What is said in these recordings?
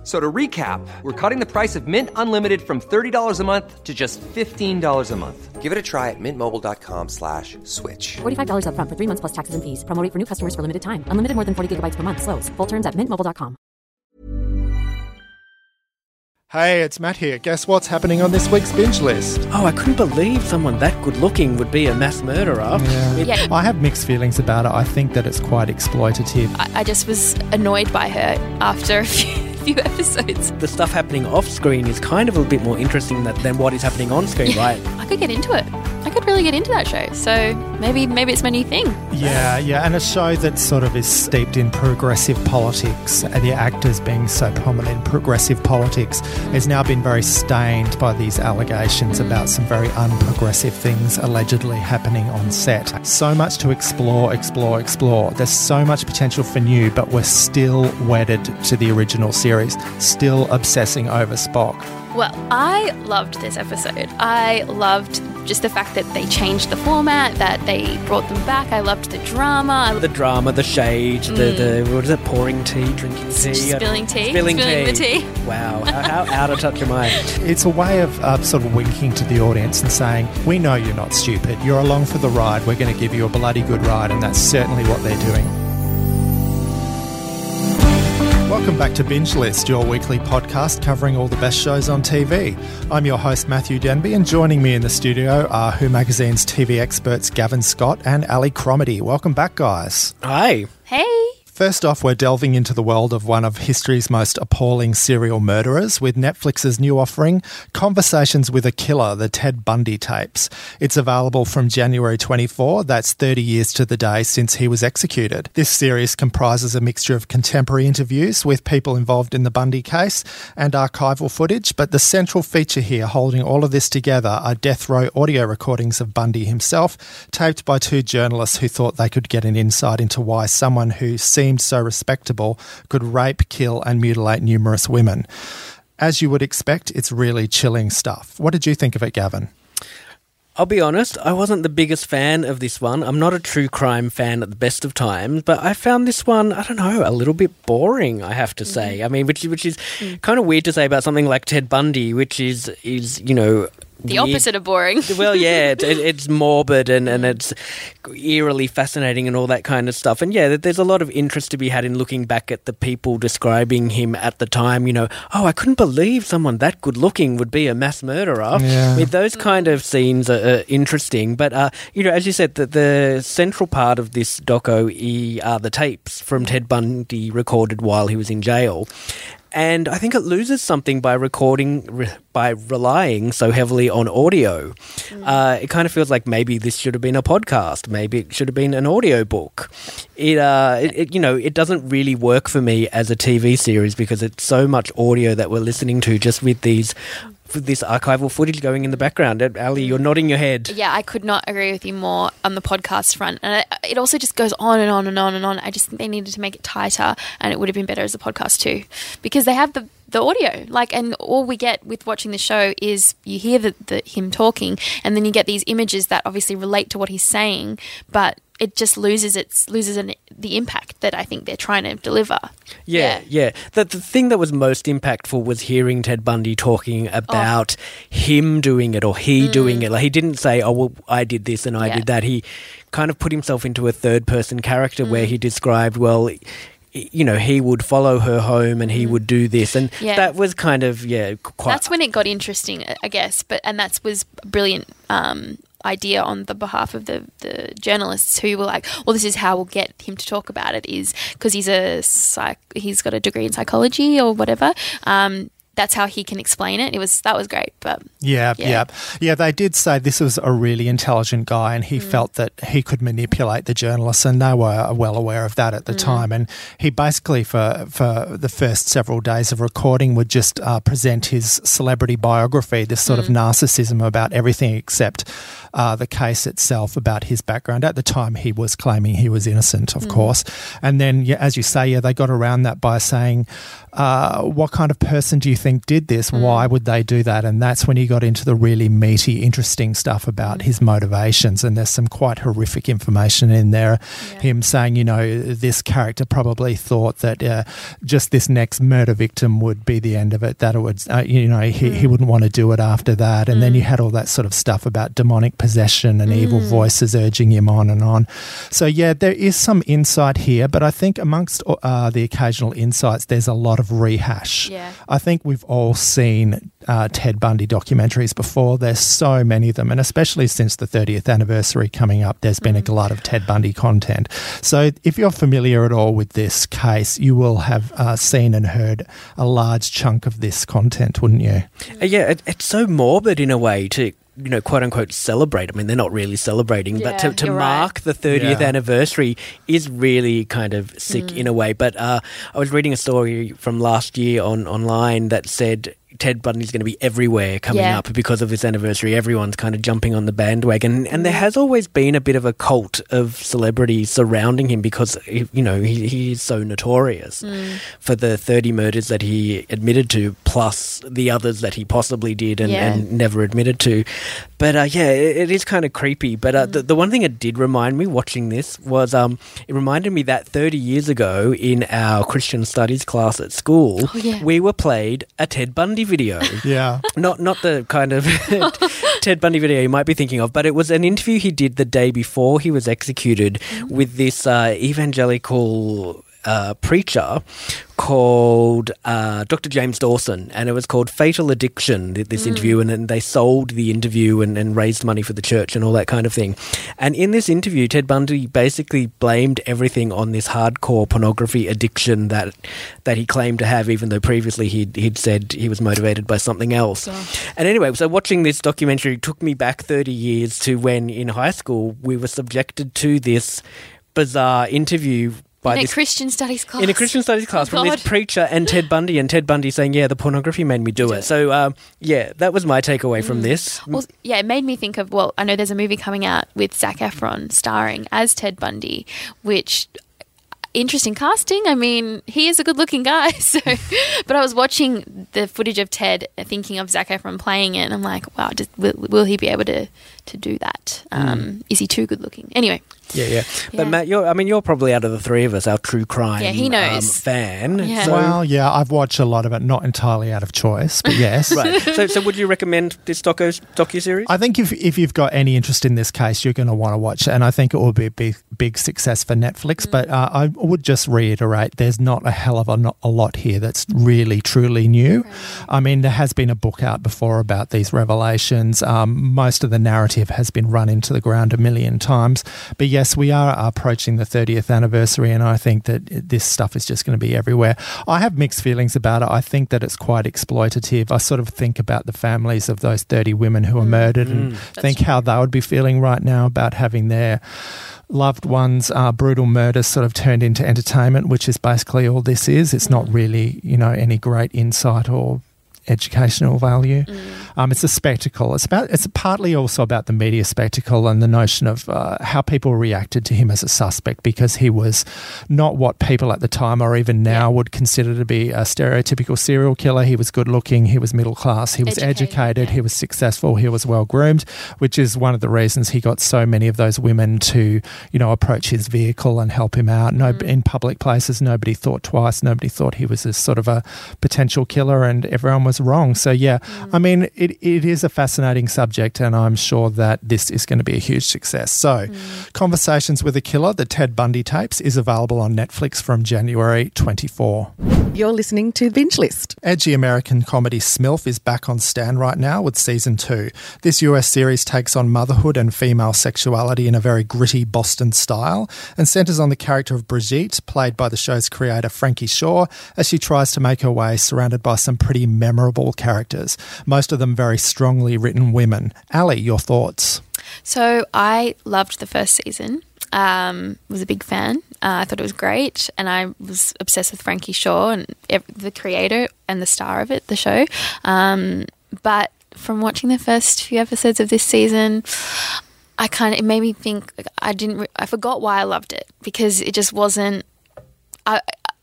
F- So to recap, we're cutting the price of Mint Unlimited from $30 a month to just $15 a month. Give it a try at mintmobile.com slash switch. $45 upfront for three months plus taxes and fees. Promo rate for new customers for limited time. Unlimited more than 40 gigabytes per month. Slows. Full terms at mintmobile.com. Hey, it's Matt here. Guess what's happening on this week's binge list? Oh, I couldn't believe someone that good looking would be a mass murderer. It- Yeah. I have mixed feelings about it. I think that it's quite exploitative. I, I just was annoyed by her after a few, few episodes. The stuff happening off screen is kind of a bit more interesting than, than what is happening on screen, right? I could get into it. I could really get into that show. So maybe maybe it's my new thing. Yeah, yeah, and a show that sort of is steeped in progressive politics, and the actors being so prominent in progressive politics, has now been very stained by these allegations about some very unprogressive things allegedly happening on set. So much to explore, explore, explore. There's so much potential for new, but we're still wedded to the original series, still obsessing over Spock. Well, I loved this episode. I loved just the fact that they changed the format, that they brought them back. I loved the drama. The drama, the shade, the, the what is it? Pouring tea, drinking tea, Spilling tea. spilling, Spilling the tea. tea. Wow, how, how out of touch am I? It's a way of uh, sort of winking to the audience and saying, We know you're not stupid. You're along for the ride. We're going to give you a bloody good ride. And that's certainly what they're doing. Welcome back to Binge List, your weekly podcast covering all the best shows on TV. I'm your host, Matthew Denby, and joining me in the studio are Who Magazine's TV experts Gavin Scott and Ali Cromedy. Welcome back, guys. Hi. Hey. First off, we're delving into the world of one of history's most appalling serial murderers with Netflix's new offering, Conversations with a Killer, the Ted Bundy tapes. It's available from January 24, that's 30 years to the day since he was executed. This series comprises a mixture of contemporary interviews with people involved in the Bundy case and archival footage, but the central feature here holding all of this together are death row audio recordings of Bundy himself, taped by two journalists who thought they could get an insight into why someone who seemed so respectable could rape, kill, and mutilate numerous women. As you would expect, it's really chilling stuff. What did you think of it, Gavin? I'll be honest, I wasn't the biggest fan of this one. I'm not a true crime fan at the best of times, but I found this one, I don't know, a little bit boring, I have to say. Mm. I mean, which which is mm. kind of weird to say about something like Ted Bundy, which is is, you know, The weird- opposite of boring. well, yeah, it, it, it's morbid and, and it's eerily fascinating and all that kind of stuff. And yeah, there's a lot of interest to be had in looking back at the people describing him at the time. You know, oh, I couldn't believe someone that good looking would be a mass murderer. Yeah. I mean, those kind of scenes are, are interesting. But, uh, you know, as you said, the, the central part of this doco i- are the tapes from Ted Bundy recorded while he was in jail. And I think it loses something by recording, re- by relying so heavily on audio. Uh, it kind of feels like maybe this should have been a podcast. Maybe it should have been an audio book. It, uh, it, it, you know, it doesn't really work for me as a TV series because it's so much audio that we're listening to just with these, this archival footage going in the background. Ali, you're nodding your head. Yeah, I could not agree with you more on the podcast front. And it, also just goes on and on and on and on. I just think they needed to make it tighter and it would have been better as a podcast too. Because they have the, the audio. Like and all we get with watching the show is you hear the, the him talking and then you get these images that obviously relate to what he's saying, but it just loses its loses an, the impact that I think they're trying to deliver. Yeah, yeah. The, the thing that was most impactful was hearing Ted Bundy talking oh. about him doing it or he mm. doing it. Like he didn't say, "Oh, well, I did this and I Yeah. did that." He kind of put himself into a third person character where mm. he described, well. You know, he would follow her home and he mm. would do this, and Yeah. that was kind of yeah, quite. That's when it got interesting, I guess. But and that was brilliant um, idea on the behalf of the the journalists who were like, "Well, this is how we'll get him to talk about it is because he's a psych, he's got a degree in psychology or whatever." Um, that's how he can explain it. It was that was great, but Yeah, Yeah. yeah, yeah. They did say this was a really intelligent guy, and he Mm. felt that he could manipulate the journalists, and they were well aware of that at Mm. the time. And he basically, for for the first several days of recording, would just uh, present his celebrity biography, this sort of Mm. narcissism about everything except uh, the case itself, about his background. At the time, he was claiming he was innocent, Mm. of course. And then, yeah, as you say, yeah, they got around that by saying, uh, "What kind of person do you think did this? Mm. Why would they do that?" And that's when he got into the really meaty, interesting stuff about his motivations. And there's some quite horrific information in there. Him saying, you know, this character probably thought that uh, just this next murder victim would be the end of it. That it would, uh, you know, he, he wouldn't want to do it after that. And then you had all that sort of stuff about demonic possession and evil voices urging him on and on. So yeah, there is some insight here, but I think amongst uh, the occasional insights, there's a lot of rehash. Yeah. I think we've all seen uh, Ted Bundy documentaries before. There's so many of them, and especially since the 30th anniversary coming up, there's been a glut of Ted Bundy content. So if you're familiar at all with this case, you will have uh, seen and heard a large chunk of this content, wouldn't you? Uh, yeah, it, it's so morbid in a way to you know quote unquote celebrate. I mean, they're not really celebrating, but to, to you're right. mark the 30th Yeah. anniversary is really kind of sick mm. in a way. But uh, I was reading a story from last year on online that said. Ted Bundy's going to be everywhere coming Yeah. up because of this anniversary. Everyone's kind of jumping on the bandwagon, and there mm. has always been a bit of a cult of celebrities surrounding him because you know he, he is so notorious mm. for the thirty murders that he admitted to, plus the others that he possibly did and, Yeah. and never admitted to. But uh, yeah, it, it is kind of creepy. But uh, the, the one thing it did remind me watching this was um, it reminded me that 30 years ago in our Christian studies class at school, Oh, yeah. we were played a Ted Bundy video. Yeah. not not the kind of Ted Bundy video you might be thinking of, but it was an interview he did the day before he was executed with this uh, evangelical uh, preacher called uh, Dr. James Dobson, and it was called Fatal Addiction, th- this interview, and then they sold the interview and, and raised money for the church and all that kind of thing. And in this interview, Ted Bundy basically blamed everything on this hardcore pornography addiction that that he claimed to have, even though previously he'd, he'd said he was motivated by something else. And anyway, so watching this documentary took me back 30 years to when in high school we were subjected to this bizarre interview by in a this Christian studies class. in a Christian studies class from this God. preacher and Ted Bundy, and Ted Bundy saying, "Yeah, the pornography made me do it." So, um, yeah, that was my takeaway Mm. from this. Well, yeah, it made me think of. Well, I know there's a movie coming out with Zac Efron starring as Ted Bundy, which interesting casting. I mean, he is a good-looking guy. So, but I was watching the footage of Ted, thinking of Zac Efron playing it, and I'm like, wow, just, will, will he be able to to do that? Um, Is he too good-looking? Anyway, Yeah, yeah. But Yeah. Matt, you're, I mean, you're probably out of the three of us our true crime Yeah, he um, fan. Yeah. So, Well, yeah, I've watched a lot of it, not entirely out of choice, but yes. right. So, so would you recommend this docu docu series? I think if if you've got any interest in this case, you're going to want to watch it, and I think it will be a big, big success for Netflix. But uh, I would just reiterate: there's not a hell of a, not a lot here that's really truly new. I mean, there has been a book out before about these revelations. Um, most of the narrative has been run into the ground a million times. But yes, we are approaching the 30th anniversary, and I think that this stuff is just going to be everywhere. I have mixed feelings about it. I think that it's quite exploitative. I sort of think about the families of those 30 women who were mm, murdered and mm. think how they would be feeling right now about having their loved ones' uh, brutal murders sort of turned into entertainment, which is basically all this is. It's not mm. really, you know, any great insight or educational value. Um, it's a spectacle. It's about. It's partly also about the media spectacle and the notion of uh, how people reacted to him as a suspect because he was not what people at the time or even now would consider to be a stereotypical serial killer. He was good looking. He was middle class. He was Educated, educated. yeah. He was successful. He was well groomed, which is one of the reasons he got so many of those women to, you know, approach his vehicle and help him out. No, Mm. in public places, nobody thought twice. Nobody thought he was a sort of a potential killer, and everyone was wrong. So yeah, Mm. I mean, it, it is a fascinating subject, and I'm sure that this is going to be a huge success. So, Mm. Conversations with a Killer, the Ted Bundy tapes, is available on Netflix from January 24. You're listening to Binge List. Edgy American comedy Smilf is back on Stan right now with season two. This US series takes on motherhood and female sexuality in a very gritty Boston style and centers on the character of Brigitte, played by the show's creator Frankie Shaw, as she tries to make her way surrounded by some pretty memorable characters, most of them very strongly written women. Ali, your thoughts? So I loved the first season. Um, was a big fan. Uh, I thought it was great, and I was obsessed with Frankie Shaw and the creator and the star of it, the show. Um, but from watching the first few episodes of this season, I kind of it made me think I didn't. Re- I forgot why I loved it because it just wasn't. I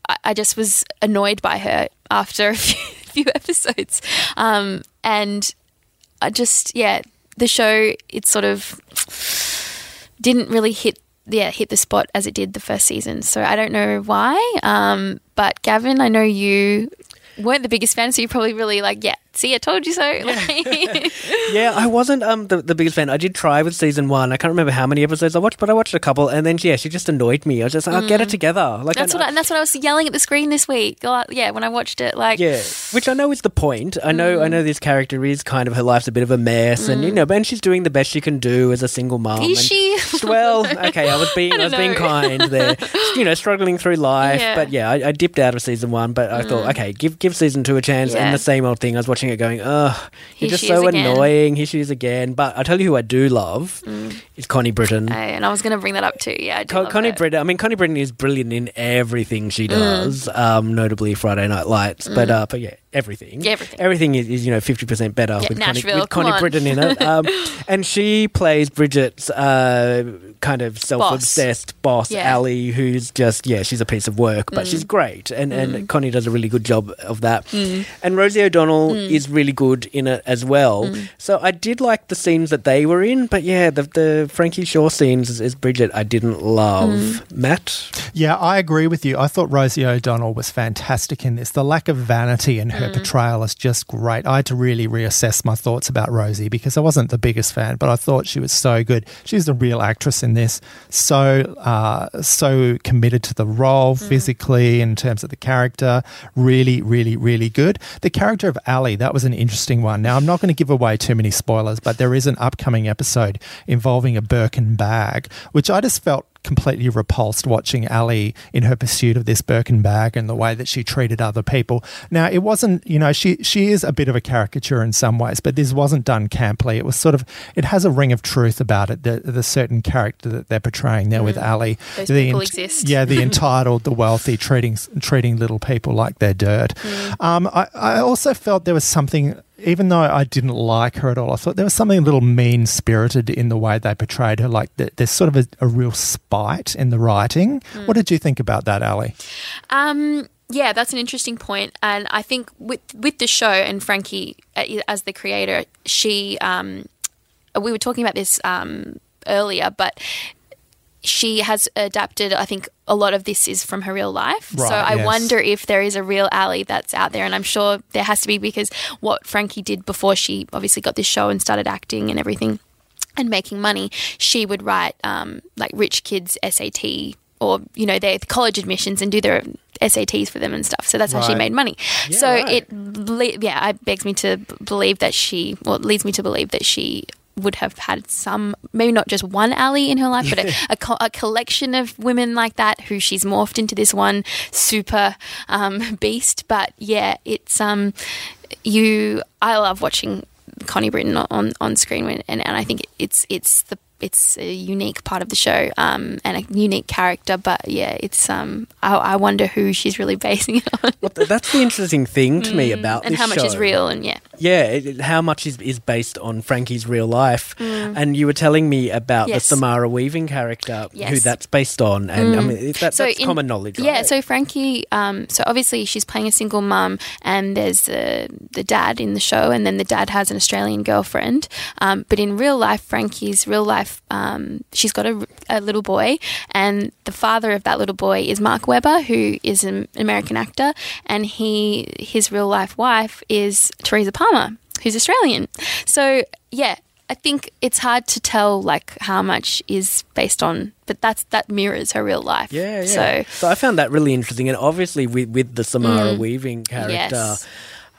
I, I just was annoyed by her after a few, few episodes, um, and I just yeah the show it sort of didn't really hit yeah hit the spot as it did the first season. So I don't know why. Um, but Gavin, I know you weren't the biggest fan, so you probably really like yeah. See, I told you so. Like- Yeah, I wasn't um the, the biggest fan. I did try with season one. I can't remember how many episodes I watched, but I watched a couple, and then yeah, she just annoyed me. I was just like, oh, get it together. Like Mm. that's I, what I, and that's what I was yelling at the screen this week. Like, Yeah, when I watched it, like Yeah, which I know is the point. I know, Mm. I know this character is kind of her life's a bit of a mess, and you know, and she's doing the best she can do as a single mom. Is she? well, okay, I was being, I, I was don't being kind there. You know, struggling through life, Yeah. Mm. but yeah, I, I dipped out of season one, but I thought, okay, give give season two a chance. Yeah. And the same old thing. I was watching it, going, ugh, you're just so again. annoying. Here she is again. But I'll tell you who I do love is Connie Britton. Hey, and I was going to bring that up too. Yeah, I do Co- love Connie. Britton. I mean, Connie Britton is brilliant in everything Mm. she does. Um, notably Friday Night Lights, but uh, but yeah, everything. Everything. Everything is, is you know fifty percent better Yeah, with Connie, with Connie on. Britton in it. Um, and she plays Bridget's uh, kind of self-obsessed boss, Yeah. Ali, who's just yeah, she's a piece of work, but Mm. she's great, and and Connie does a really good job of that. And Rosie O'Donnell Mm. is really good in it as well. So I did like the scenes that they were in, but yeah, the the Frankie Shaw scenes as, as Bridget I didn't love. Mm. Matt. Yeah, I agree with you. I thought Rosie O'Donnell was fantastic in this. The lack of vanity in her portrayal is just great. I had to really reassess my thoughts about Rosie because I wasn't the biggest fan, but I thought she was so good. She's a real actress in this, so uh, so committed to the role physically in terms of the character. Really, really, really good. The character of Ali, that was an interesting one. Now, I'm not going to give away too many spoilers, but there is an upcoming episode involving a Birkin bag, which I just felt completely repulsed watching Ali in her pursuit of this Birkin bag and the way that she treated other people. Now, it wasn't, you know, she she is a bit of a caricature in some ways, but this wasn't done camply. It was sort of, it has a ring of truth about it. The the certain character that they're portraying there with Ali, Mm. Those the people exist. yeah, the entitled, the wealthy, treating treating little people like they're dirt. Mm. Um, I I also felt there was something even though I didn't like her at all, I thought there was something a little mean spirited in the way they portrayed her. Like there's sort of a, a real spite in the writing. Mm. What did you think about that, Ali? Um, yeah, that's an interesting point, and I think with with the show and Frankie uh, as the creator, she um, we were talking about this um, earlier, but she has adapted. I think a lot of this is from her real life. so I yes. wonder if there is a real Ali that's out there, and I'm sure there has to be because what Frankie did before she obviously got this show and started acting and everything and making money, she would write um, like rich kids SAT or you know their college admissions and do their SATs for them and stuff. So that's how she made money. so right. it yeah, it begs me to believe that she well it leads me to believe that she would have had some maybe not just one Ali in her life but a, a, co- a collection of women like that who she's morphed into this one super um, beast but yeah it's um you I love watching Connie Britton on on screen when, and and I think it's it's the it's a unique part of the show um, and a unique character. But yeah, it's um, I, I wonder who she's really basing it on Well, that's the interesting thing to me about Mm, and how much is real. And yeah, Yeah, it, how much is, is based on Frankie's real life. And you were telling me about Mm. Yes. the Samara Weaving character, who Yes. Mm. that's based on. And I mean, that, that's in- common knowledge, right? Yeah, so Frankie, um, so obviously she's playing a single mum, and there's uh, the dad in the show, and then the dad has an Australian girlfriend. Um, but in real life, Frankie's real life, um, she's got a, a little boy, and the father of that little boy is Mark Webber, who is an American actor, and he his real life wife is Teresa Palmer, who's Australian. So yeah. I think it's hard to tell like how much is based on, but that's that mirrors her real life. Yeah, yeah. So So, I found that really interesting, and obviously with with the Samara Weaving character, Yes.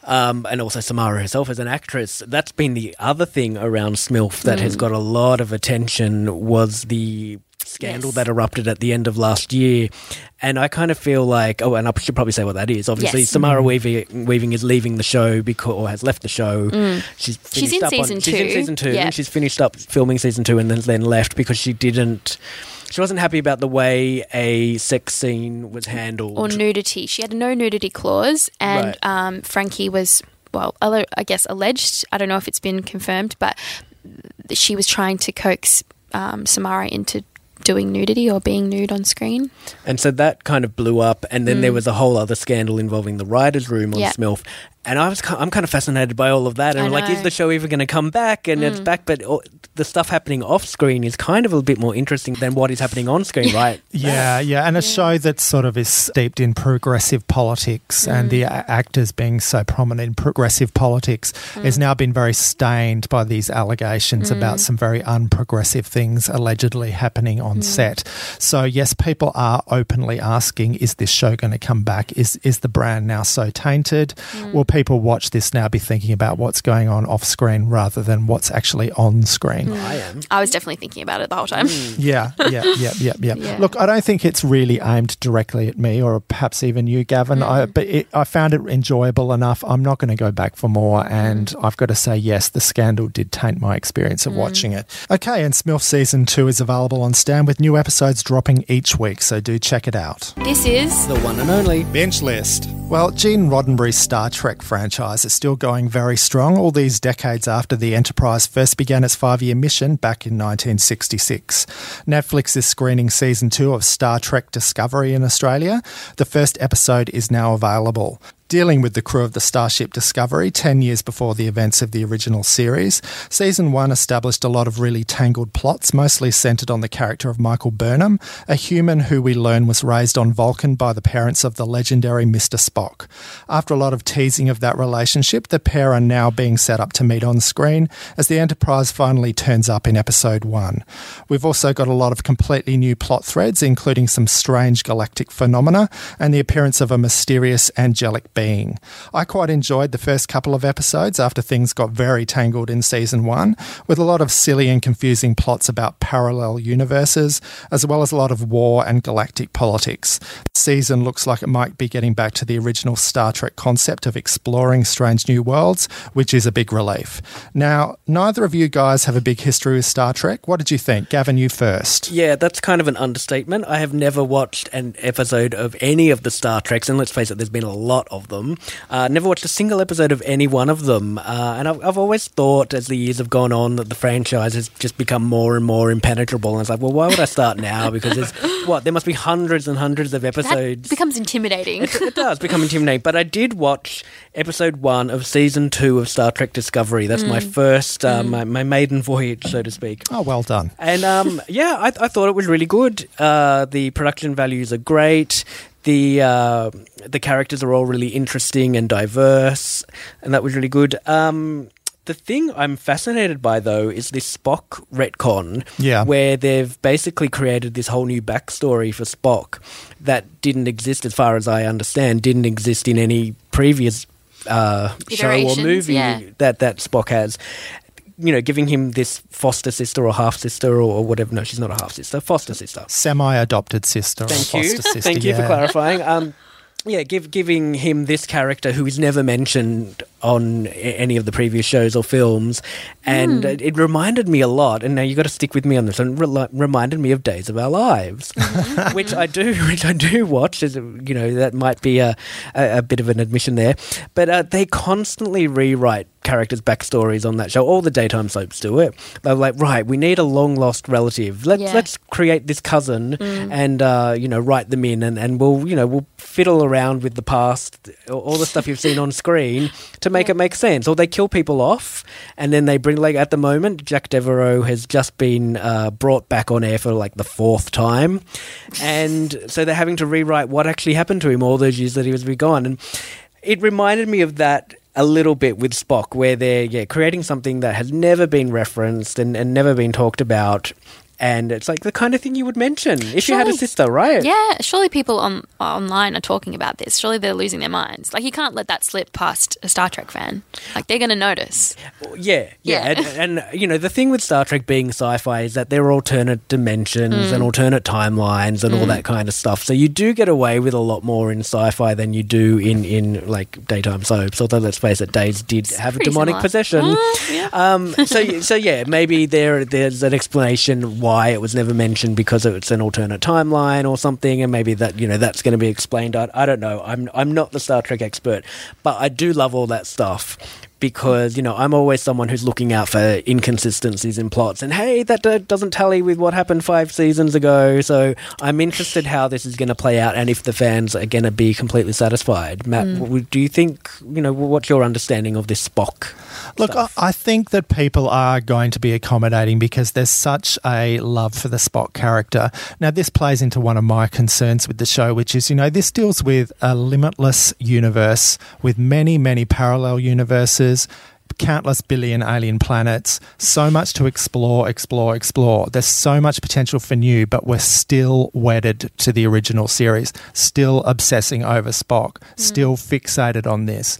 um, and also Samara herself as an actress, that's been the other thing around Smilf that has got a lot of attention was the scandal Yes. that erupted at the end of last year. And I kind of feel like, oh, and I should probably say what that is. Obviously, Yes. Samara Weaving, Weaving is leaving the show because, or has left the show. She's Mm. She's finished in up on- season She's in season two. She's finished up filming season two and then then left because she didn't. She wasn't happy about the way a sex scene was handled. or nudity. She had a no nudity clause, and Right. um, Frankie was well, I guess alleged. I don't know if it's been confirmed, but she was trying to coax um, Samara into doing nudity or being nude on screen. And so that kind of blew up, and then there was a whole other scandal involving the writers' room on Mm. Yeah. Smilf. And I was I'm kind of fascinated by all of that. And I like, is know. Mm. the show ever going to come back? And it's mm. back, but all, the stuff happening off screen is kind of a bit more interesting than what is happening on screen, right? Yeah, yeah, and a show that sort of is steeped in progressive politics and the mm. actors being so prominent in progressive politics mm. has now been very stained by these allegations about some very unprogressive things allegedly happening on set. So yes, people are openly asking, is this show going to come back? Is is the brand now so tainted? Will people watch this now be thinking about what's going on off screen rather than what's actually on screen? I am. I was definitely thinking about it the whole time. Yeah, yeah, yeah, yeah, yeah, Yeah. Look, I don't think it's really aimed directly at me or perhaps even you, Gavin. I, Mm. but it, I found it enjoyable enough. I'm not going to go back for more. And Mm. I've got to say, yes, the scandal did taint my experience of watching it. Okay, and Smilf Season 2 is available on Stan with new episodes dropping each week. So do check it out. This is The one and only. Binge List. Well, Gene Roddenberry's Star Trek franchise is still going very strong, all these decades after the Enterprise first began its five year mission back in 1966. Netflix is screening season two of Star Trek Discovery in Australia. The first episode is now available. Dealing with the crew of the Starship Discovery 10 years before the events of the original series, Season 1 established a lot of really tangled plots, mostly centred on the character of Michael Burnham, a human who we learn was raised on Vulcan by the parents of the legendary Mr. Spock. After a lot of teasing of that relationship, the pair are now being set up to meet on screen as the Enterprise finally turns up in Episode 1. We've also got a lot of completely new plot threads, including some strange galactic phenomena and the appearance of a mysterious angelic being. I quite enjoyed the first couple of episodes after things got very tangled in season one, with a lot of silly and confusing plots about parallel universes, as well as a lot of war and galactic politics. Season looks like it might be getting back to the original Star Trek concept of exploring strange new worlds, which is a big relief. Now, neither of you guys have a big history with Star Trek. What did you think? Gavin, you first. Yeah, that's kind of an understatement. I have never watched an episode of any of the Star Treks, and let's face it, there's been a lot of them. Uh, never watched a single episode of any one of them. Uh, and I've, I've always thought, as the years have gone on, that the franchise has just become more and more impenetrable. And it's like, well, why would I start now? Because there's, what, there must be hundreds and hundreds of that episodes. becomes intimidating. it does become intimidating. But I did watch episode one of season two of Star Trek Discovery. That's my first, uh, my, my maiden voyage, so to speak. Oh, well done. And um, yeah, I, I thought it was really good. Uh, the production values are great. The uh, the characters are all really interesting and diverse, and that was really good. Um, the thing I'm fascinated by, though, is this Spock retcon, Yeah. where they've basically created this whole new backstory for Spock that didn't exist, as far as I understand, didn't exist in any previous uh, show or movie yeah. that that Spock has. You know, giving him this foster sister or half sister or, or whatever. No, she's not a half sister, foster sister. Semi adopted sister or Thank you, foster sister. thank you for clarifying. Um, yeah, give, giving him this character who is never mentioned on any of the previous shows or films, and it, it reminded me a lot. And now you've got to stick with me on this. And re- reminded me of Days of Our Lives, which I do, which I do watch. As you know, that might be a, a, a bit of an admission there, but uh, they constantly rewrite characters' backstories on that show. All the daytime soaps do it. They're like, right, we need a long lost relative. Let's Yeah. let's create this cousin and uh, you know write them in, and, and we'll you know we'll fiddle around with the past, all the stuff you've seen on screen to make it make sense. Or they kill people off, and then they bring like at the moment, Jack Deveraux has just been uh, brought back on air for like the fourth time, and so they're having to rewrite what actually happened to him all those years that he was be gone, and it reminded me of that a little bit with Spock, where they're yeah creating something that has never been referenced and, and never been talked about. And it's like the kind of thing you would mention if you had a sister, right? Yeah, surely people on online are talking about this. Surely they're losing their minds. Like you can't let that slip past a Star Trek fan. Like they're going to notice. Yeah, yeah, Yeah. And, and you know the thing with Star Trek being sci-fi is that there are alternate dimensions Mm. and alternate timelines and all that kind of stuff. So you do get away with a lot more in sci-fi than you do in in like daytime soaps. Although let's face it, Days did have a demonic similar. possession. Mm, yeah. Um, so so yeah, maybe there there's an explanation why it was never mentioned because it's an alternate timeline or something, and maybe that you know that's going to be explained. I, I don't know. I'm I'm not the Star Trek expert, but I do love all that stuff because you know I'm always someone who's looking out for inconsistencies in plots, and hey, that uh, doesn't tally with what happened five seasons ago. So I'm interested how this is going to play out, and if the fans are going to be completely satisfied. Matt, w- do you think you know what's your understanding of this Spock? Look, I, I think that people are going to be accommodating because there's such a love for the Spock character. Now, this plays into one of my concerns with the show, which is, you know, this deals with a limitless universe with many, many parallel universes. Countless billion alien planets, so much to explore, explore, explore. There's so much potential for new, but we're still wedded to the original series, still obsessing over Spock, hmm. still fixated on this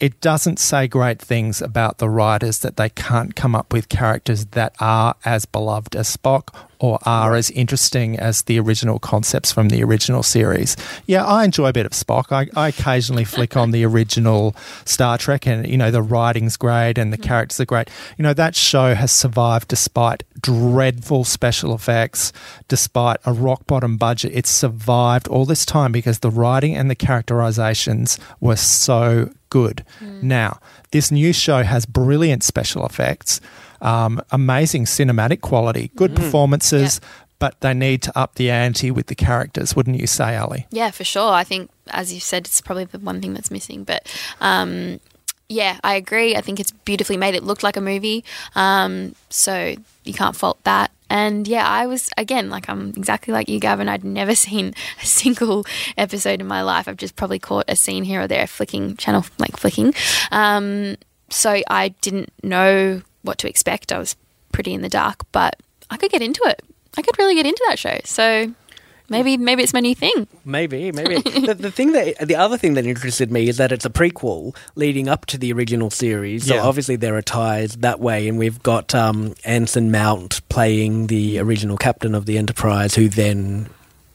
it doesn't say great things about the writers that they can't come up with characters that are as beloved as Spock or are as interesting as the original concepts from the original series. Yeah, I enjoy a bit of Spock. I, I occasionally flick on the original Star Trek and, you know, the writing's great and the mm-hmm. characters are great. You know, that show has survived despite dreadful special effects, despite a rock bottom budget. It's survived all this time because the writing and the characterizations were so good. Mm. Now, this new show has brilliant special effects, um, amazing cinematic quality, good performances, but they need to up the ante with the characters, wouldn't you say, Ali? Yeah, for sure. I think, as you said, it's probably the one thing that's missing. But um, yeah, I agree. I think it's beautifully made. It looked like a movie, um, so you can't fault that. And yeah, I was again like I'm exactly like you, Gavin. I'd never seen a single episode in my life. I've just probably caught a scene here or there, flicking channel like flicking. Um, so I didn't know what to expect. I was pretty in the dark, but I could get into it. I could really get into that show. So maybe maybe it's my new thing. Maybe, maybe. the, the thing that the other thing that interested me is that it's a prequel leading up to the original series. So Yeah. obviously there are ties that way, and we've got um, Anson Mount playing the original captain of the Enterprise, who then.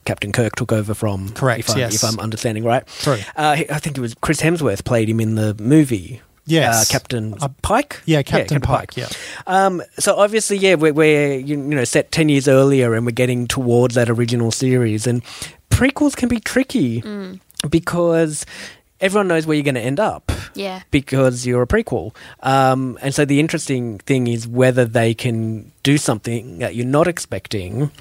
Captain Kirk took over from. Correct, If I'm, yes. if I'm understanding right. True. Uh, I think it was Chris Hemsworth played him in the movie. Yes. Uh, Captain Uh, Pike. Yeah, Captain, Pike. Yeah. Um, so obviously, yeah, we're, we're you know set ten years earlier, and we're getting towards that original series. And prequels can be tricky because everyone knows where you're going to end up. Yeah. Because you're a prequel. Um, and so the interesting thing is whether they can do something that you're not expecting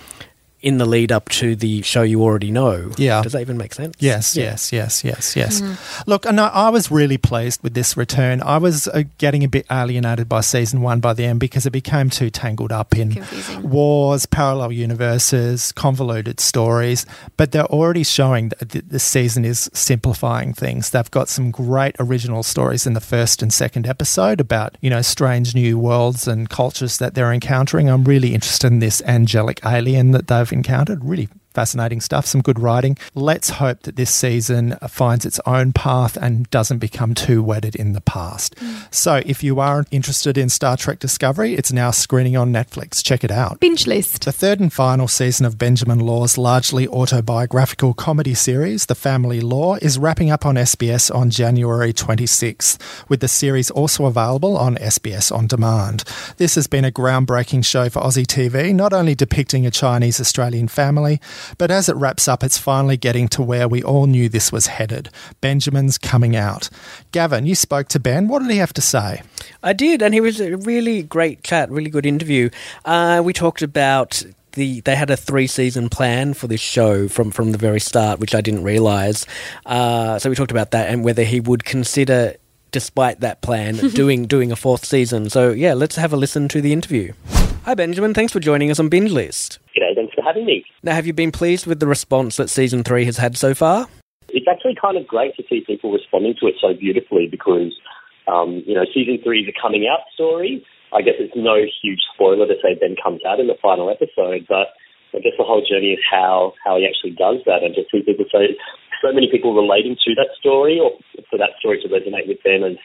in the lead up to the show you already know. Yeah. Does that even make sense? Yes, Yeah. yes, yes, yes, yes. Look, no, I was really pleased with this return. I was uh, getting a bit alienated by season one by the end because it became too tangled up in Confusing. wars, parallel universes, convoluted stories. But they're already showing that th- this season is simplifying things. They've got some great original stories in the first and second episode about, you know, strange new worlds and cultures that they're encountering. I'm really interested in this angelic alien that they've encountered. Really fascinating stuff, some good writing. Let's hope that this season finds its own path and doesn't become too wedded in the past. Mm. So, if you are interested in Star Trek Discovery, it's now screening on Netflix. Check it out. Binge list. The third and final season of Benjamin Law's largely autobiographical comedy series, The Family Law, is wrapping up on SBS on January 26th, with the series also available on SBS On Demand. This has been a groundbreaking show for Aussie TV, not only depicting a Chinese Australian family, but as it wraps up, it's finally getting to where we all knew this was headed. Benjamin's coming out. Gavin, you spoke to Ben. What did he have to say? I did, and he was a really great chat, really good interview. Uh, we talked about the they had a three season plan for this show from from the very start, which I didn't realize. Uh, so we talked about that and whether he would consider, despite that plan, doing doing a fourth season. So yeah, let's have a listen to the interview. Hi Benjamin, thanks for joining us on Binge List. G'day, thanks for having me. Now, have you been pleased with the response that season three has had so far? It's actually kind of great to see people responding to it so beautifully because, um, you know, season three is a coming out story. I guess it's no huge spoiler to say Ben comes out in the final episode, but I guess the whole journey is how how he actually does that, and to see people so so many people relating to that story, or for that story to resonate with them as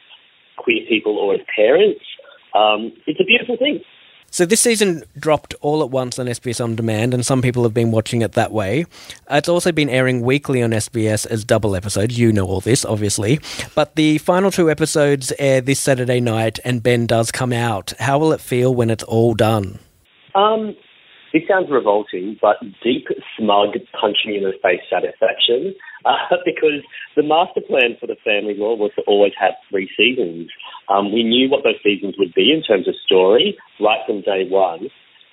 queer people or as parents. Um, it's a beautiful thing. So this season dropped all at once on SBS On Demand, and some people have been watching it that way. It's also been airing weekly on SBS as double episodes. You know all this, obviously. But the final two episodes air this Saturday night, and Ben does come out. How will it feel when it's all done? Um, this sounds revolting, but deep, smug, punching in the face satisfaction. Uh, because the master plan for the family law was to always have three seasons. Um, we knew what those seasons would be in terms of story right from day one.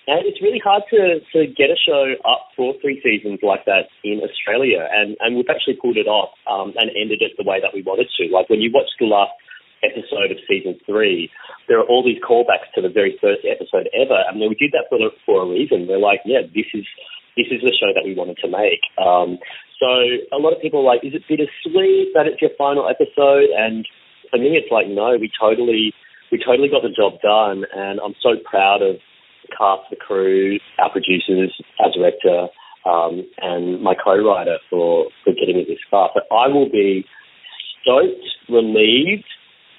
And it's really hard to, to get a show up for three seasons like that in Australia. And, and we've actually pulled it off um, and ended it the way that we wanted to. Like when you watch the last episode of season three, there are all these callbacks to the very first episode ever. I mean, we did that for, for a reason. We're like, yeah, this is this is the show that we wanted to make. Um, so a lot of people are like, is it bittersweet that it's your final episode? And for me, it's like, no, we totally, we totally got the job done, and I'm so proud of the cast, the crew, our producers, our director, um, and my co-writer for for getting it this far. But I will be stoked, relieved,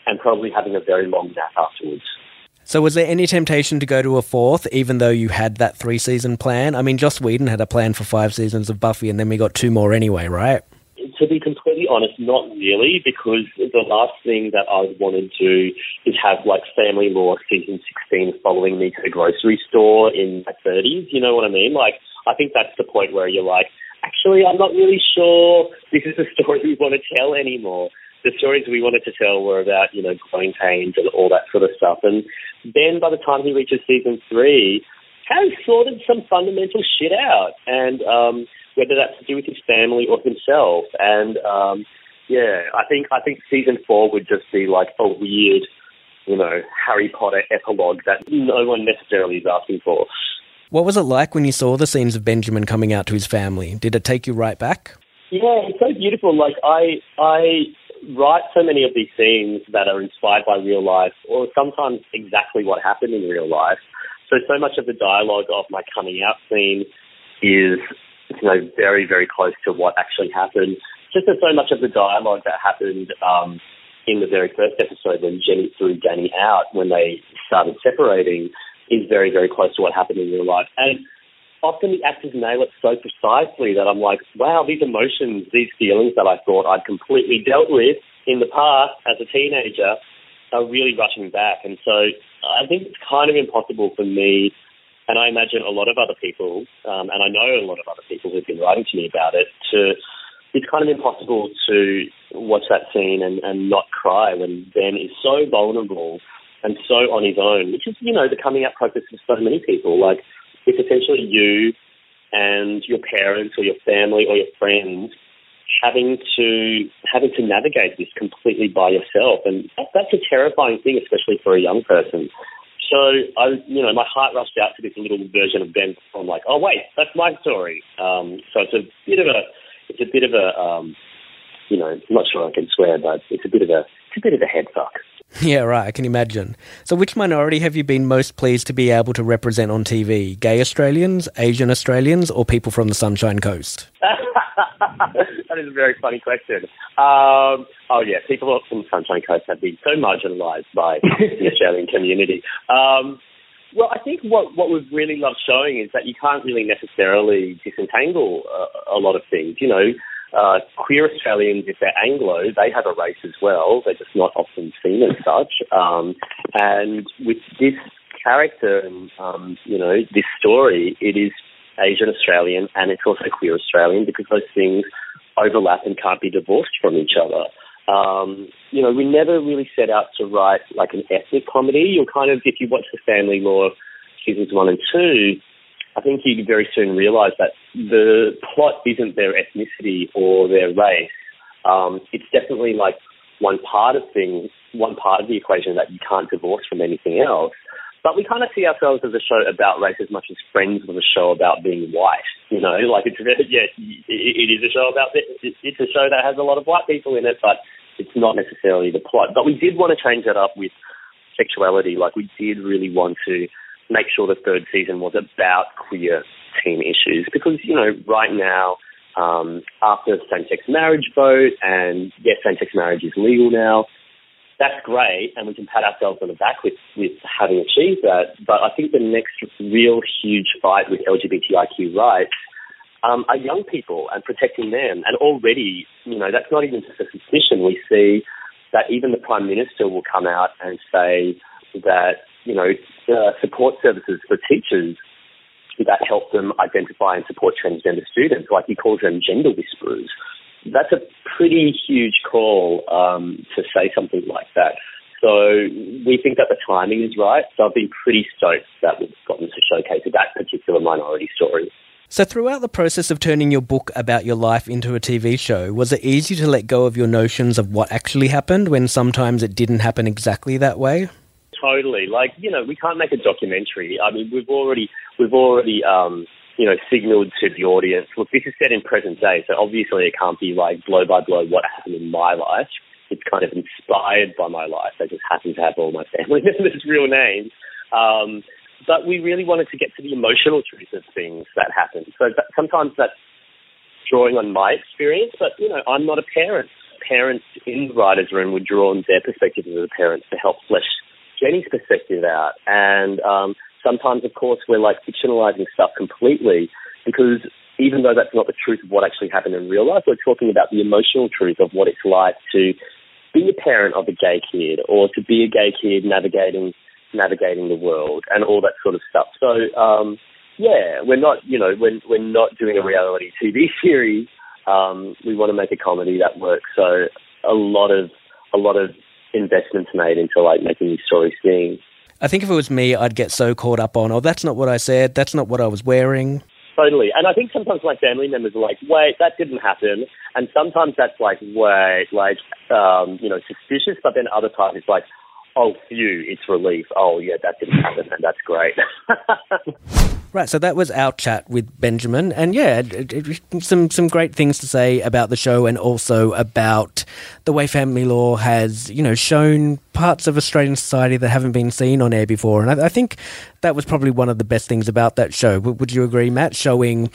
and probably having a very long nap afterwards. So, was there any temptation to go to a fourth, even though you had that three season plan? I mean, Joss Whedon had a plan for five seasons of Buffy, and then we got two more anyway, right? To be completely honest, not really, because the last thing that I would want to do is have like Family Law season 16 following me to the grocery store in my 30s. You know what I mean? Like, I think that's the point where you're like, actually, I'm not really sure this is the story we want to tell anymore the stories we wanted to tell were about, you know, growing pains and all that sort of stuff. And then by the time he reaches season three, has sorted some fundamental shit out. And um, whether that's to do with his family or himself. And um, yeah, I think I think season four would just be like a weird, you know, Harry Potter epilogue that no one necessarily is asking for. What was it like when you saw the scenes of Benjamin coming out to his family? Did it take you right back? Yeah, it's so beautiful. Like I, I write so many of these scenes that are inspired by real life or sometimes exactly what happened in real life. So, so much of the dialogue of my coming out scene is, you know, very, very close to what actually happened. Just as so much of the dialogue that happened um, in the very first episode when Jenny threw Danny out when they started separating is very, very close to what happened in real life. And often the actors nail it so precisely that I'm like, wow, these emotions, these feelings that I thought I'd completely dealt with in the past as a teenager are really rushing back. And so I think it's kind of impossible for me, and I imagine a lot of other people, um, and I know a lot of other people who've been writing to me about it, to it's kind of impossible to watch that scene and, and not cry when Ben is so vulnerable and so on his own, which is, you know, the coming out process for so many people. Like, it's essentially you and your parents or your family or your friends having to having to navigate this completely by yourself, and that, that's a terrifying thing, especially for a young person. So I, you know, my heart rushed out to this little version of Ben. I'm like, oh wait, that's my story. Um, so it's a bit of a, it's a bit of a, um, you know, I'm not sure I can swear, but it's a bit of a, it's a bit of a head fuck. Yeah, right, I can imagine. So, which minority have you been most pleased to be able to represent on TV? Gay Australians, Asian Australians, or people from the Sunshine Coast? that is a very funny question. Um, oh, yeah, people from the Sunshine Coast have been so marginalised by the Australian community. Um, well, I think what, what we've really loved showing is that you can't really necessarily disentangle a, a lot of things. You know, uh, queer Australians, if they're Anglo, they have a race as well. They're just not often seen as such. Um, and with this character and, um, you know, this story, it is Asian Australian and it's also queer Australian because those things overlap and can't be divorced from each other. Um, you know, we never really set out to write like an ethnic comedy. You'll kind of, if you watch the Family Law seasons one and two, I think you very soon realise that the plot isn't their ethnicity or their race. Um, it's definitely like one part of things, one part of the equation that you can't divorce from anything else. But we kind of see ourselves as a show about race as much as Friends was a show about being white. You know, like it's yes, it is a show about it's a show that has a lot of white people in it, but it's not necessarily the plot. But we did want to change that up with sexuality, like we did really want to make sure the third season was about queer teen issues because, you know, right now, um, after same-sex marriage vote and yes, same-sex marriage is legal now, that's great and we can pat ourselves on the back with, with having achieved that. But I think the next real huge fight with LGBTIQ rights um, are young people and protecting them. And already, you know, that's not even just a suspicion. We see that even the Prime Minister will come out and say that, you know, uh, support services for teachers that help them identify and support transgender students, like he calls them gender whisperers. That's a pretty huge call um, to say something like that. So we think that the timing is right. So I've been pretty stoked that we've gotten to showcase that particular minority story. So, throughout the process of turning your book about your life into a TV show, was it easy to let go of your notions of what actually happened when sometimes it didn't happen exactly that way? Totally. Like, you know, we can't make a documentary. I mean, we've already, we've already, um, you know, signaled to the audience, look, this is set in present day, so obviously it can't be like blow by blow what happened in my life. It's kind of inspired by my life. I just happen to have all my family members' real names. Um, but we really wanted to get to the emotional truth of things that happen. So that, sometimes that's drawing on my experience, but you know, I'm not a parent. Parents in the writers' room would draw on their perspective as a parent to help flesh Jenny's perspective out. And um, sometimes, of course, we're like fictionalizing stuff completely because even though that's not the truth of what actually happened in real life, we're talking about the emotional truth of what it's like to be a parent of a gay kid or to be a gay kid navigating navigating the world and all that sort of stuff. So um, yeah, we're not you know we're we're not doing a reality TV series. Um, we want to make a comedy that works. So a lot of a lot of investments made into like making these stories sing. I think if it was me, I'd get so caught up on, oh, that's not what I said, that's not what I was wearing. Totally. And I think sometimes my family members are like, wait, that didn't happen. And sometimes that's like, wait, like, um, you know, suspicious. But then other times it's like, oh, phew, it's relief. Oh, yeah, that didn't happen, and that's great. Right, so that was our chat with Benjamin, and yeah, it, it, some some great things to say about the show, and also about the way family law has, you know, shown parts of Australian society that haven't been seen on air before, and I, I think that was probably one of the best things about that show. Would you agree, Matt? Showing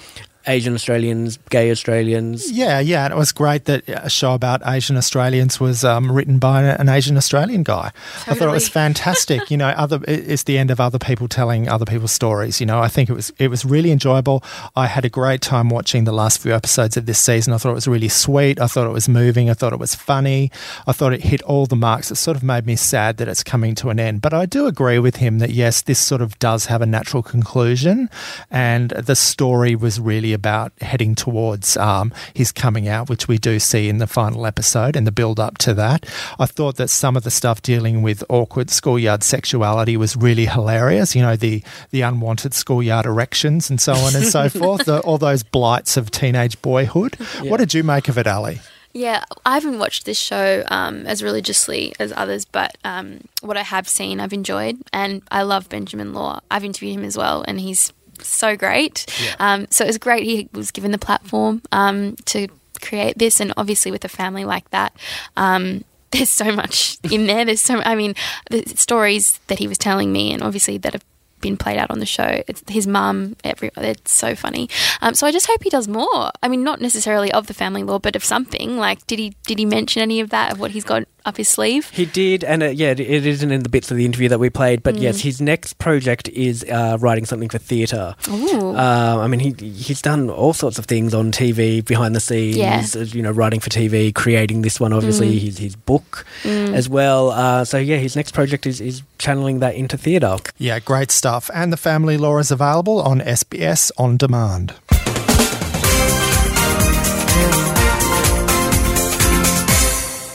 Asian Australians, gay Australians. Yeah, yeah, and it was great that a show about Asian Australians was um, written by an Asian Australian guy. I thought it was fantastic. you know, other it's the end of other people telling other people's stories. You know, I think it was it was really enjoyable. I had a great time watching the last few episodes of this season. I thought it was really sweet. I thought it was moving. I thought it was funny. I thought it hit all the marks. It sort of made me sad that it's coming to an end. But I do agree with him that yes, this sort of does have a natural conclusion, and the story was really about heading towards um, his coming out, which we do see in the final episode and the build up to that. I thought that some of the stuff dealing with awkward schoolyard sexuality was really hilarious. You know, the the unwanted schoolyard erections and so on and so forth, the, all those blights of teenage boyhood. Yeah. What did you make of it, Ali? Yeah, I haven't watched this show um, as religiously as others, but um, what I have seen, I've enjoyed, and I love Benjamin Law. I've interviewed him as well, and he's so great. Yeah. Um, so it was great he was given the platform um, to create this, and obviously with a family like that. Um, there's so much in there. There's so, I mean, the stories that he was telling me, and obviously that have been played out on the show. It's his mum. Every it's so funny. Um, so I just hope he does more. I mean, not necessarily of the family law, but of something. Like, did he did he mention any of that of what he's got up his sleeve? He did, and uh, yeah, it isn't in the bits of the interview that we played. But mm. yes, his next project is uh, writing something for theatre. Uh, I mean, he he's done all sorts of things on TV, behind the scenes. Yeah. You know, writing for TV, creating this one. Obviously, mm. his his book mm. as well. Uh, so yeah, his next project is is channeling that into theatre. Yeah, great stuff. And the family law is available on SBS on demand.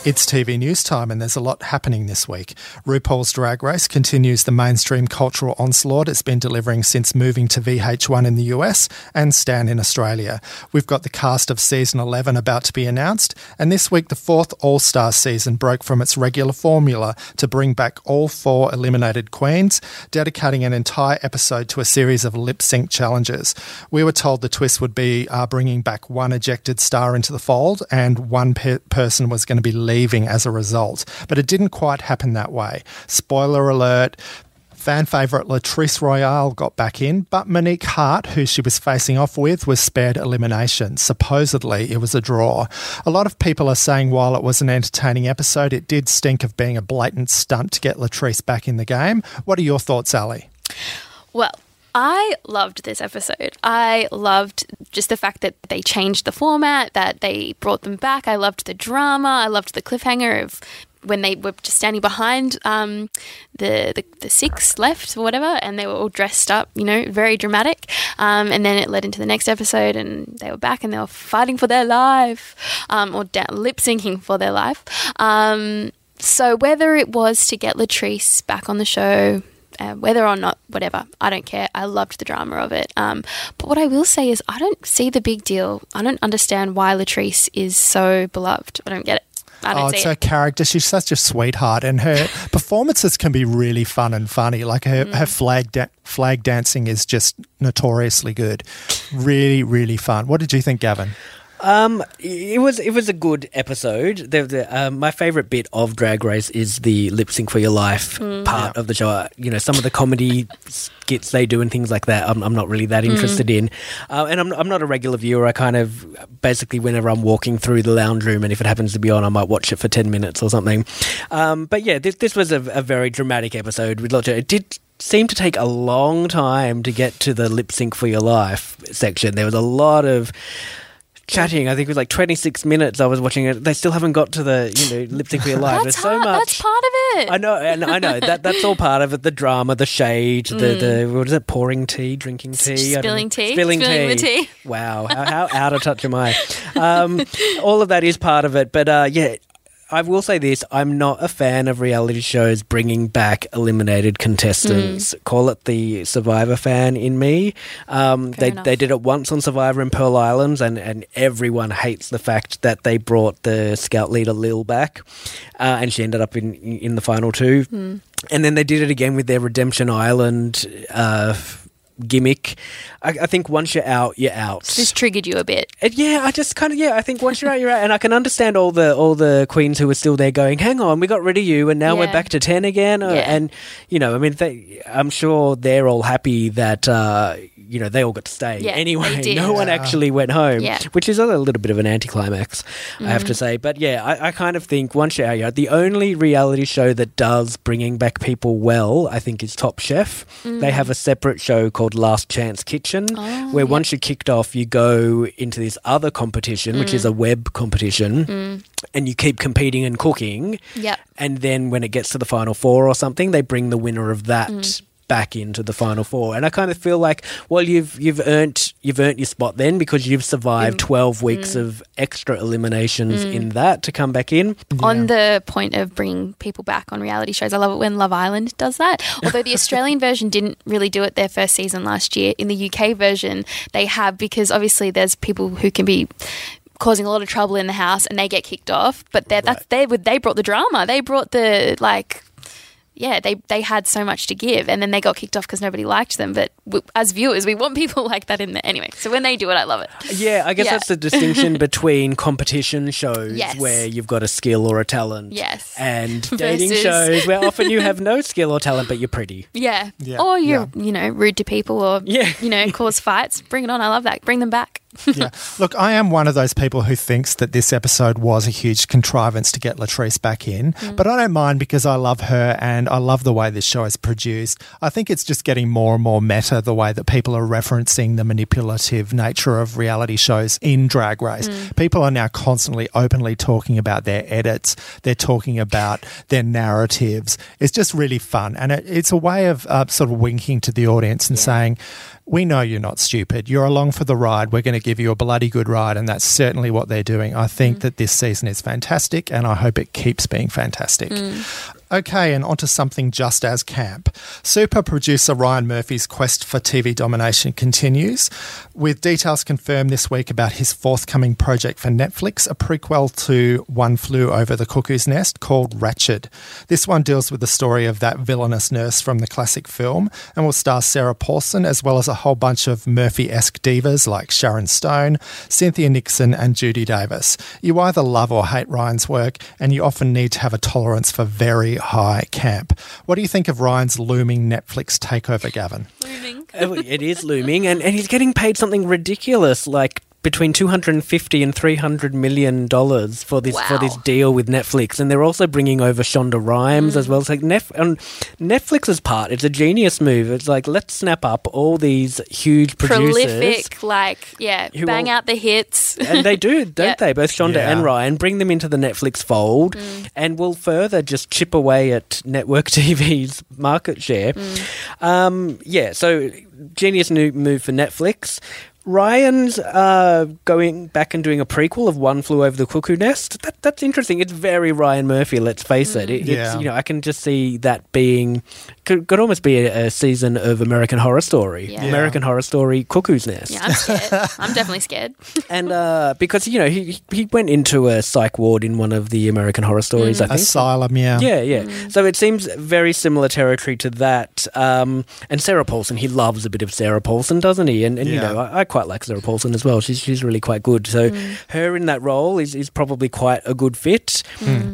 It's TV news time, and there's a lot happening this week. RuPaul's Drag Race continues the mainstream cultural onslaught it's been delivering since moving to VH1 in the US and Stan in Australia. We've got the cast of season 11 about to be announced, and this week the fourth All Star season broke from its regular formula to bring back all four eliminated queens, dedicating an entire episode to a series of lip sync challenges. We were told the twist would be uh, bringing back one ejected star into the fold, and one pe- person was going to be leading leaving as a result. But it didn't quite happen that way. Spoiler alert. Fan favourite Latrice Royale got back in, but Monique Heart, who she was facing off with, was spared elimination. Supposedly, it was a draw. A lot of people are saying while it was an entertaining episode, it did stink of being a blatant stunt to get Latrice back in the game. What are your thoughts, Ali? Well, I loved this episode. I loved just the fact that they changed the format, that they brought them back. I loved the drama. I loved the cliffhanger of when they were just standing behind um, the, the, the six left or whatever, and they were all dressed up, you know, very dramatic. Um, and then it led into the next episode, and they were back and they were fighting for their life, um, or da- lip syncing for their life. Um, so whether it was to get Latrice back on the show. Uh, whether or not, whatever, I don't care. I loved the drama of it. Um, but what I will say is, I don't see the big deal. I don't understand why Latrice is so beloved. I don't get it. I don't Oh, it's it. her character. She's such a sweetheart, and her performances can be really fun and funny. Like her, Mm. her flag da- flag dancing is just notoriously good. Really, really fun. What did you think, Gavin? Um, it was it was a good episode. The, the, um, my favorite bit of Drag Race is the lip sync for your life part of the show. Uh, You know, some of the comedy skits they do and things like that. I'm, I'm not really that interested in, uh, and I'm I'm not a regular viewer. I kind of basically whenever I'm walking through the lounge room, and if it happens to be on, I might watch it for ten minutes or something. Um, but yeah, this this was a, a very dramatic episode with lots of it did. Seemed to take a long time to get to the lip sync for your life section. There was a lot of chatting. I think it was like 26 minutes I was watching it. They still haven't got to the, you know, lip sync life. That's There's so hard. much. That's part of it. I know, and I know that that's all part of it. The drama, the shade, the the what is it? Pouring tea, drinking tea, I don't know. Spilling tea? spilling, Spilling the tea. Wow, how, how out of touch am I? Um, all of that is part of it, but uh, yeah. I will say this: I'm not a fan of reality shows bringing back eliminated contestants. Mm. Call it the Survivor fan in me. Um, they enough. they did it once on Survivor in Pearl Islands, and, and everyone hates the fact that they brought the scout leader Lil back, uh, and she ended up in in the final two. Hmm. And then they did it again with their Redemption Island uh, gimmick. I, I think once you're out, you're out. This triggered you a bit. And yeah, I just kind of yeah. I think once you're out, you're out, and I can understand all the all the queens who were still there going, "Hang on, we got rid of you, and now we're back to ten again." Uh, Yeah. And you know, I mean, they, I'm sure they're all happy that uh, you know they all got to stay Yeah, anyway. they did. No one actually went home, Yeah. Mm-hmm. which is a little bit of an anticlimax, I have to say. But yeah, I, I kind of think once you're out, you're out. the only reality show that does bringing back people well, I think, is Top Chef. They have a separate show called Last Chance Kitchen, Mm. Oh, where once you're kicked off, you go into this other competition, which is Mm. a web competition, and you keep competing and cooking. Yep. And then when it gets to the final four or something, they bring the winner of that. Mm. Back into the final four, and I kind of feel like, well, you've you've earned you've earned your spot then because you've survived twelve weeks Mm. of extra eliminations in that to come back in. On the point of bringing people back on reality shows, I love it when Love Island does that. Although the Australian version didn't really do it their first season last year, in the UK version, they have because obviously there's people who can be causing a lot of trouble in the house and they get kicked off. But they're, that's they would they brought the drama. They brought the like. Yeah, they they had so much to give, and then they got kicked off because nobody liked them. But w- as viewers, we want people like that in there anyway. So when they do it, I love it. Yeah, I guess Yeah. that's the distinction between competition shows Yes. where you've got a skill or a talent. Yes. And dating Versus- shows where often you have no skill or talent but you're pretty. Yeah. Yeah, Or you're, you know, rude to people or, Yeah. you know, cause fights. Bring it on. I love that. Bring them back. Yeah. Look, I am one of those people who thinks that this episode was a huge contrivance to get Latrice back in, but I don't mind because I love her and I love the way this show is produced. I think it's just getting more and more meta the way that people are referencing the manipulative nature of reality shows in Drag Race. People are now constantly openly talking about their edits, they're talking about their narratives. It's just really fun. And it, it's a way of uh, sort of winking to the audience and saying, we know you're not stupid. You're along for the ride. We're going to give you a bloody good ride. And that's certainly what they're doing. I think mm. that this season is fantastic and I hope it keeps being fantastic. Mm. Okay, and onto something just as camp. Super producer Ryan Murphy's quest for TV domination continues, with details confirmed this week about his forthcoming project for Netflix, a prequel to One Flew Over the Cuckoo's Nest called Ratched. This one deals with the story of that villainous nurse from the classic film and will star Sarah Paulson as well as a whole bunch of Murphy esque divas like Sharon Stone, Cynthia Nixon, and Judy Davis. You either love or hate Ryan's work, and you often need to have a tolerance for very high camp. What do you think of Ryan's looming Netflix takeover, Gavin? Oh, it is looming, and, and he's getting paid something ridiculous, like between 250 and 300 million dollars for this for this deal with Netflix and they're also bringing over Shonda Rhimes as well it's like Nef- on Netflix's part it's a genius move it's like let's snap up all these huge producers Prolific, like yeah, bang will- out the hits. and they do, don't Yeah. they? Both Shonda Yeah. and Ryan bring them into the Netflix fold, Mm. and will further just chip away at network TV's market share. Mm. Um, yeah, so genius new move for Netflix. Ryan's uh, going back and doing a prequel of One Flew Over the Cuckoo Nest. That, that's interesting. It's very Ryan Murphy. Let's face it. it Yeah. It's, you know, I can just see that being could, could almost be a, a season of American Horror Story. Yeah. American Horror Story Cuckoo's Nest yeah, I'm scared. I'm definitely scared. and uh, because you know he he went into a psych ward in one of the American Horror Stories, I think. Asylum, yeah. Yeah, yeah. So it seems very similar territory to that. Um, and Sarah Paulson, he loves a bit of Sarah Paulson, doesn't he? And, and you know, I, I quite like Sarah Paulson as well. She's she's really quite good. So her in that role is, is probably quite a good fit.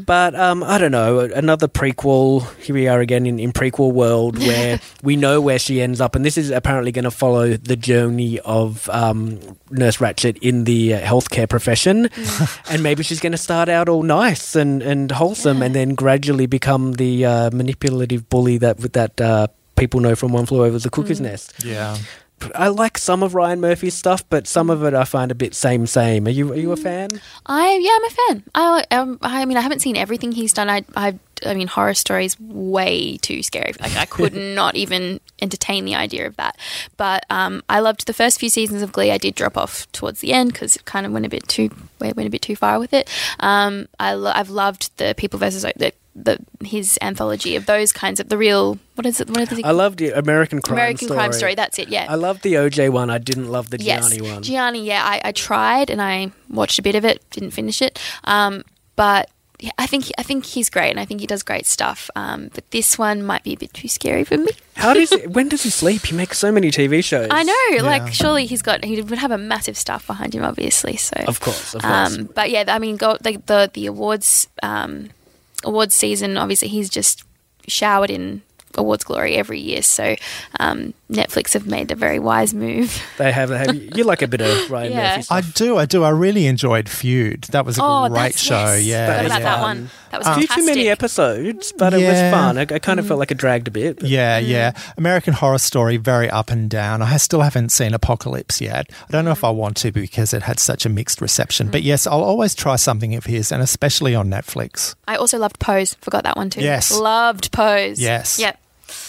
But um, I don't know. Another prequel. Here we are again in, in prequel world where we know where she ends up, and this is apparently going to follow the journey of um, Nurse Ratched in the uh, healthcare profession, and maybe she's going to start out all nice and, and wholesome, and then gradually become the uh, manipulative bully that that uh, people know from One Flew Over the Cuckoo's Nest. Yeah. I like some of Ryan Murphy's stuff, but some of it I find a bit same same. Are you are you a fan? I yeah, I'm a fan. I um, I mean, I haven't seen everything he's done. I I I mean, horror stories way too scary. Like I could not even entertain the idea of that. But um, I loved the first few seasons of Glee. I did drop off towards the end because it kind of went a bit too went a bit too far with it. Um, I lo- I've loved the People versus the, the his anthology of those kinds of the real what is it? What is it? I loved the American Crime American Story. Crime Story. That's it. Yeah. I loved the OJ one. I didn't love the Yes, Gianni one. Gianni, yeah, I, I tried and I watched a bit of it, didn't finish it. Um, but yeah, I think I think he's great and I think he does great stuff. Um, but this one might be a bit too scary for me. How does he, when does he sleep? He makes so many TV shows. I know, like surely he's got he would have a massive staff behind him, obviously. So Of course, of course. Um, but yeah, I mean, go, the, the the awards um, awards season. Obviously, he's just showered in awards glory every year. So um, Netflix have made a very wise move. They have. They have you like a bit of Ryan Yeah. Murphy I do, I do. I really enjoyed Feud. That was a oh, great show. yes. Yeah. Forgot about yeah. that one. That was a few fantastic. too many episodes, but it was fun. I, I kind of felt like it dragged a bit. but- Yeah, Mm. yeah. American Horror Story, very up and down. I still haven't seen Apocalypse yet. I don't know if I want to because it had such a mixed reception. Mm. But yes, I'll always try something of his, and especially on Netflix. I also loved Pose. Forgot that one too. Yes. Loved Pose. Yes. Yep.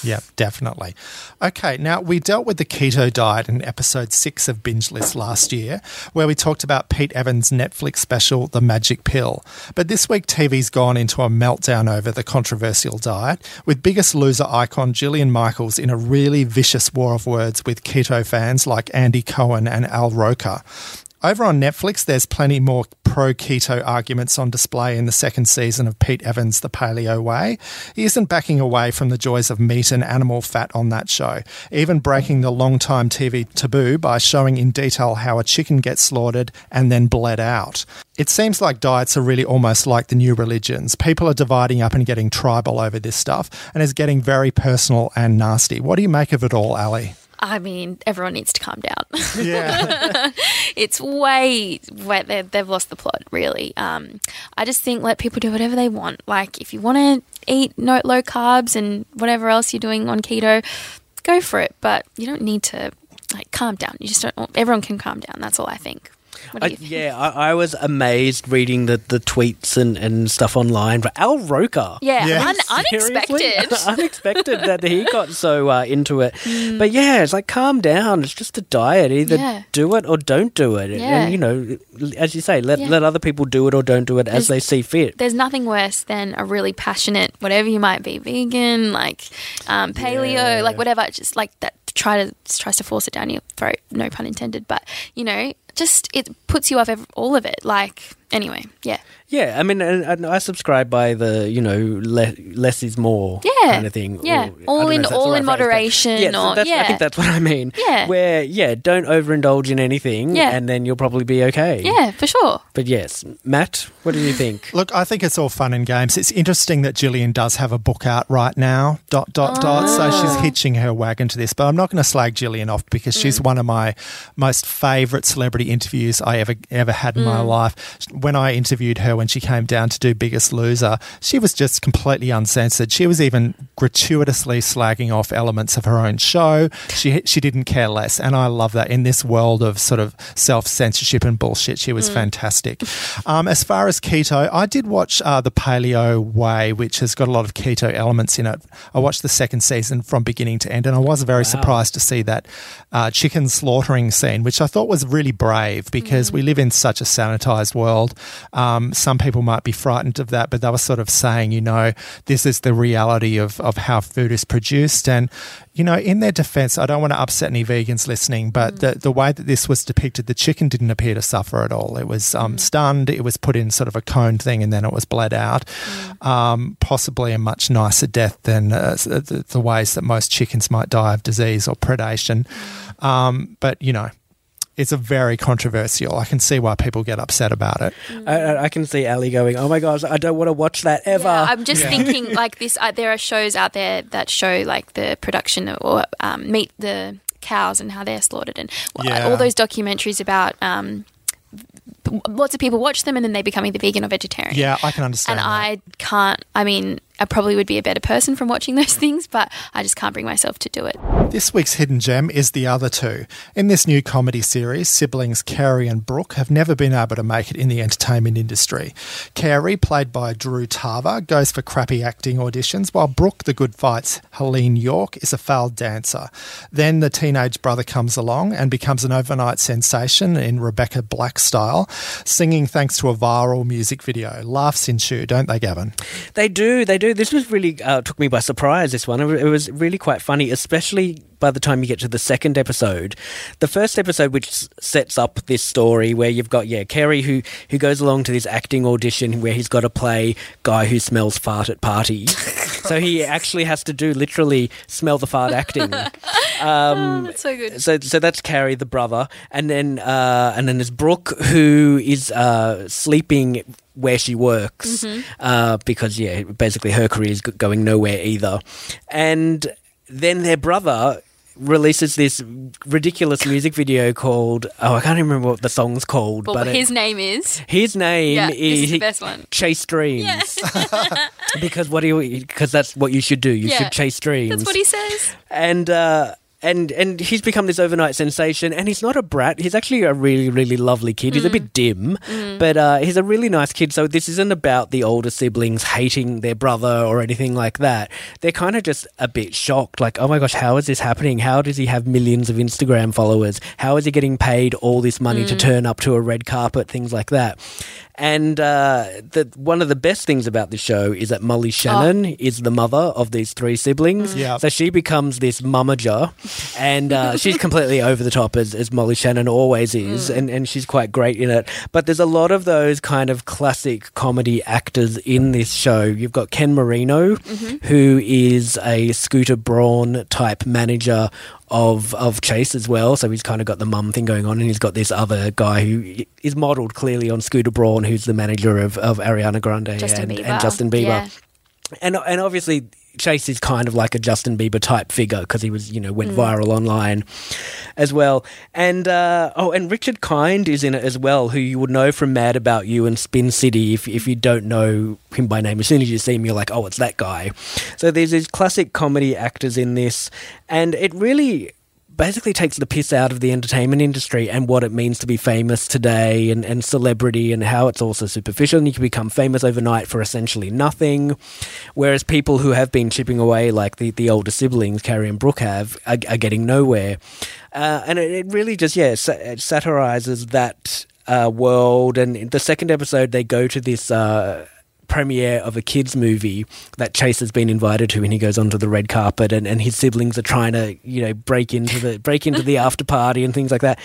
Yeah, definitely. Okay, now we dealt with the keto diet in episode six of Binge List last year, where we talked about Pete Evans' Netflix special, The Magic Pill. But this week, TV's gone into a meltdown over the controversial diet, with biggest loser icon Jillian Michaels in a really vicious war of words with keto fans like Andy Cohen and Al Roker. Over on Netflix, there's plenty more pro keto arguments on display in the second season of Pete Evans' The Paleo Way. He isn't backing away from the joys of meat and animal fat on that show, even breaking the long-time TV taboo by showing in detail how a chicken gets slaughtered and then bled out. It seems like diets are really almost like the new religions. People are dividing up and getting tribal over this stuff, and it's getting very personal and nasty. What do you make of it all, Ali? I mean, everyone needs to calm down. Yeah. it's way, way they, they've lost the plot, really. Um, I just think let people do whatever they want. Like, if you want to eat no, low carbs and whatever else you're doing on keto, go for it. But you don't need to, like, calm down. You just don't, everyone can calm down. That's all I think. What do I, think? yeah, I, I was amazed reading the, the tweets and, and stuff online. But Al Roker. Yeah, Yeah. un- unexpected. unexpected that he got so uh, into it. But yeah, it's like calm down. It's just a diet. Either Yeah. do it or don't do it. Yeah. And you know, as you say, let Yeah. let other people do it or don't do it as they see fit. There's nothing worse than a really passionate, whatever you might be, vegan, like um, paleo, Yeah. like whatever, just like that try to tries to force it down your throat. No pun intended, but you know, just it puts you off all of it. Like anyway, yeah. Yeah, I mean, and, and I subscribe by the you know le- less is more Yeah. kind of thing. Yeah. Or- All in- if that's the all right in phrase, but- moderation Yeah, so or- that's, I think that's what I mean. Yeah. where yeah, don't overindulge in anything, Yeah. and then you'll probably be okay. Yeah, for sure. But yes, Matt, what do you think? Look, I think it's all fun and games. It's interesting that Jillian does have a book out right now, dot, dot, dot. So Ah. she's hitching her wagon to this. But I'm not going to slag Jillian off because she's Mm. one of my most favourite celebrity interviews I ever ever had in my Mm. life. When I interviewed her when she came down to do Biggest Loser, she was just completely uncensored. She was even gratuitously slagging off elements of her own show. She, she didn't care less. And I love that in this world of sort of self censorship and bullshit. She was fantastic. Um, as far as keto, I did watch uh, the Paleo Way, which has got a lot of keto elements in it. I watched the second season from beginning to end, and I was very surprised to see that uh, chicken slaughtering scene, which I thought was really brave because we live in such a sanitized world. Um, some people might be frightened of that, but they were sort of saying, you know, this is the reality of, of how food is produced. And, you know, in their defense, I don't want to upset any vegans listening, but the, the way that this was depicted, the chicken didn't appear to suffer at all. It was um, stunned, it was put in sort of a cone thing, and then it was bled out. Um, possibly a much nicer death than uh, the, the ways that most chickens might die of disease or predation. Um, but, you know, it's a very controversial. I can see why people get upset about it. I, I- I can see Ali going, "Oh my gosh, I don't want to watch that ever." Yeah, I'm just thinking like this. Uh, there are shows out there that show like the production or um, meet the cows and how they're slaughtered, and Yeah. all those documentaries about. Um, lots of people watch them and then they become either vegan or vegetarian. Yeah, I can understand. and that. I can't. I mean, I probably would be a better person from watching those things, but I just can't bring myself to do it. This week's hidden gem is The Other Two. In this new comedy series, siblings Cary and Brooke have never been able to make it in the entertainment industry. Cary, played by Drew Tarver, goes for crappy acting auditions, while Brooke, the good fights, Heléne Yorke, is a failed dancer. Then the teenage brother comes along and becomes an overnight sensation in Rebecca Black style, singing thanks to a viral music video. Laughs ensue, don't they, Gavin? They do, they do. This was really uh, took me by surprise. This one, it was really quite funny, especially by the time you get to the second episode. The first episode, which sets up this story, where you've got yeah, Cary who who goes along to this acting audition where he's got to play guy who smells fart at parties. so he actually has to do literally smell the fart acting. Um, That's so good. so so that's Cary, the brother, and then uh, and then there's Brooke, who is uh, sleeping where she works uh, because yeah, basically her career is going nowhere either, and then their brother releases this ridiculous music video called oh I can't even remember what the song's called, But, but it- his name is. his name Yeah, is, is the best one. Chase Dreams. because what do you? Because that's what you should do. You Yeah, should chase dreams That's what he says. and uh, and and he's become this overnight sensation. And he's not a brat. He's actually a really really lovely kid. He's a mm. bit dim, mm. but uh, he's a really nice kid. So this isn't about the older siblings hating their brother or anything like that. They're kind of just a bit shocked, like, oh my gosh, how is this happening? How does he have millions of Instagram followers? How is he getting paid all this money to mm. turn up to a red carpet? Things like that. And uh, the, one of the best things about this show is that Molly Shannon is the mother of these three siblings. Yeah. So she becomes this mummager, and uh, she's completely over the top as, as Molly Shannon always is, and, and she's quite great in it. But there's a lot of those kind of classic comedy actors in this show. You've got Ken Marino, who is a Scooter Braun type manager of of Chase as well. So he's kind of got the mum thing going on, and he's got this other guy who is modelled clearly on Scooter Braun, who's the manager of, of Ariana Grande Justin and, and Justin Bieber Yeah. and and obviously Chase is kind of like a Justin Bieber type figure because he was you know went viral online as well. And uh, oh, and Richard Kind is in it as well, who you would know from Mad About You and Spin City. If if you don't know him by name, as soon as you see him, you're like, oh, it's that guy. So there's these classic comedy actors in this, and it really basically takes the piss out of the entertainment industry and what it means to be famous today and, and celebrity and how it's also superficial and you can become famous overnight for essentially nothing. Whereas people who have been chipping away, like the, the older siblings, Cary and Brooke have, are, are getting nowhere. Uh, and it, it really just, yeah, it satirizes that uh, world. And the second episode, they go to this. Uh, premiere of a kids movie that Chase has been invited to, and he goes onto the red carpet, and, and his siblings are trying to you know break into the break into the after party and things like that,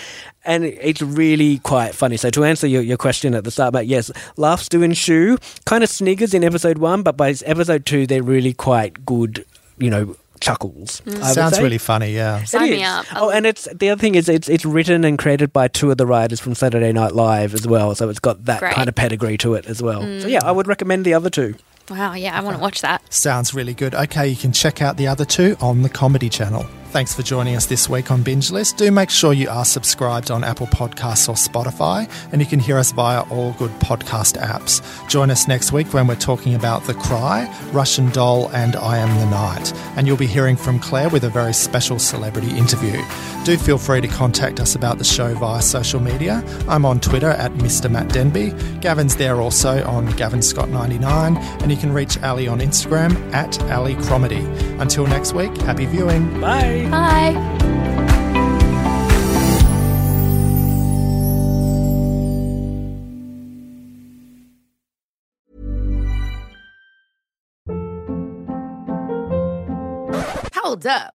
and it's really quite funny. So to answer your, your question at the start, but yes, laughs do ensue. Kind of sniggers in episode one, but by episode two, they're really quite good. You know. Chuckles. Mm. I Sounds really funny, yeah. It Sign me is. up. Oh, and it's the other thing is it's it's written and created by two of the writers from Saturday Night Live as well, so it's got that Great. kind of pedigree to it as well. So yeah, I would recommend the other two. Wow, yeah, I want to watch that. Sounds really good. Okay, you can check out the other two on the Comedy Channel. Thanks for joining us this week on Binge List. Do make sure you are subscribed on Apple Podcasts or Spotify, and you can hear us via all good podcast apps. Join us next week when we're talking about The Cry, Russian Doll, and I Am the Night. And you'll be hearing from Claire with a very special celebrity interview. Do feel free to contact us about the show via social media. I'm on Twitter at Mr. Matt Denby. Gavin's there also on Gavin Scott99, and you can reach Ali on Instagram at Ali Cromedy. Until next week, happy viewing. Bye. Bye. Hold up.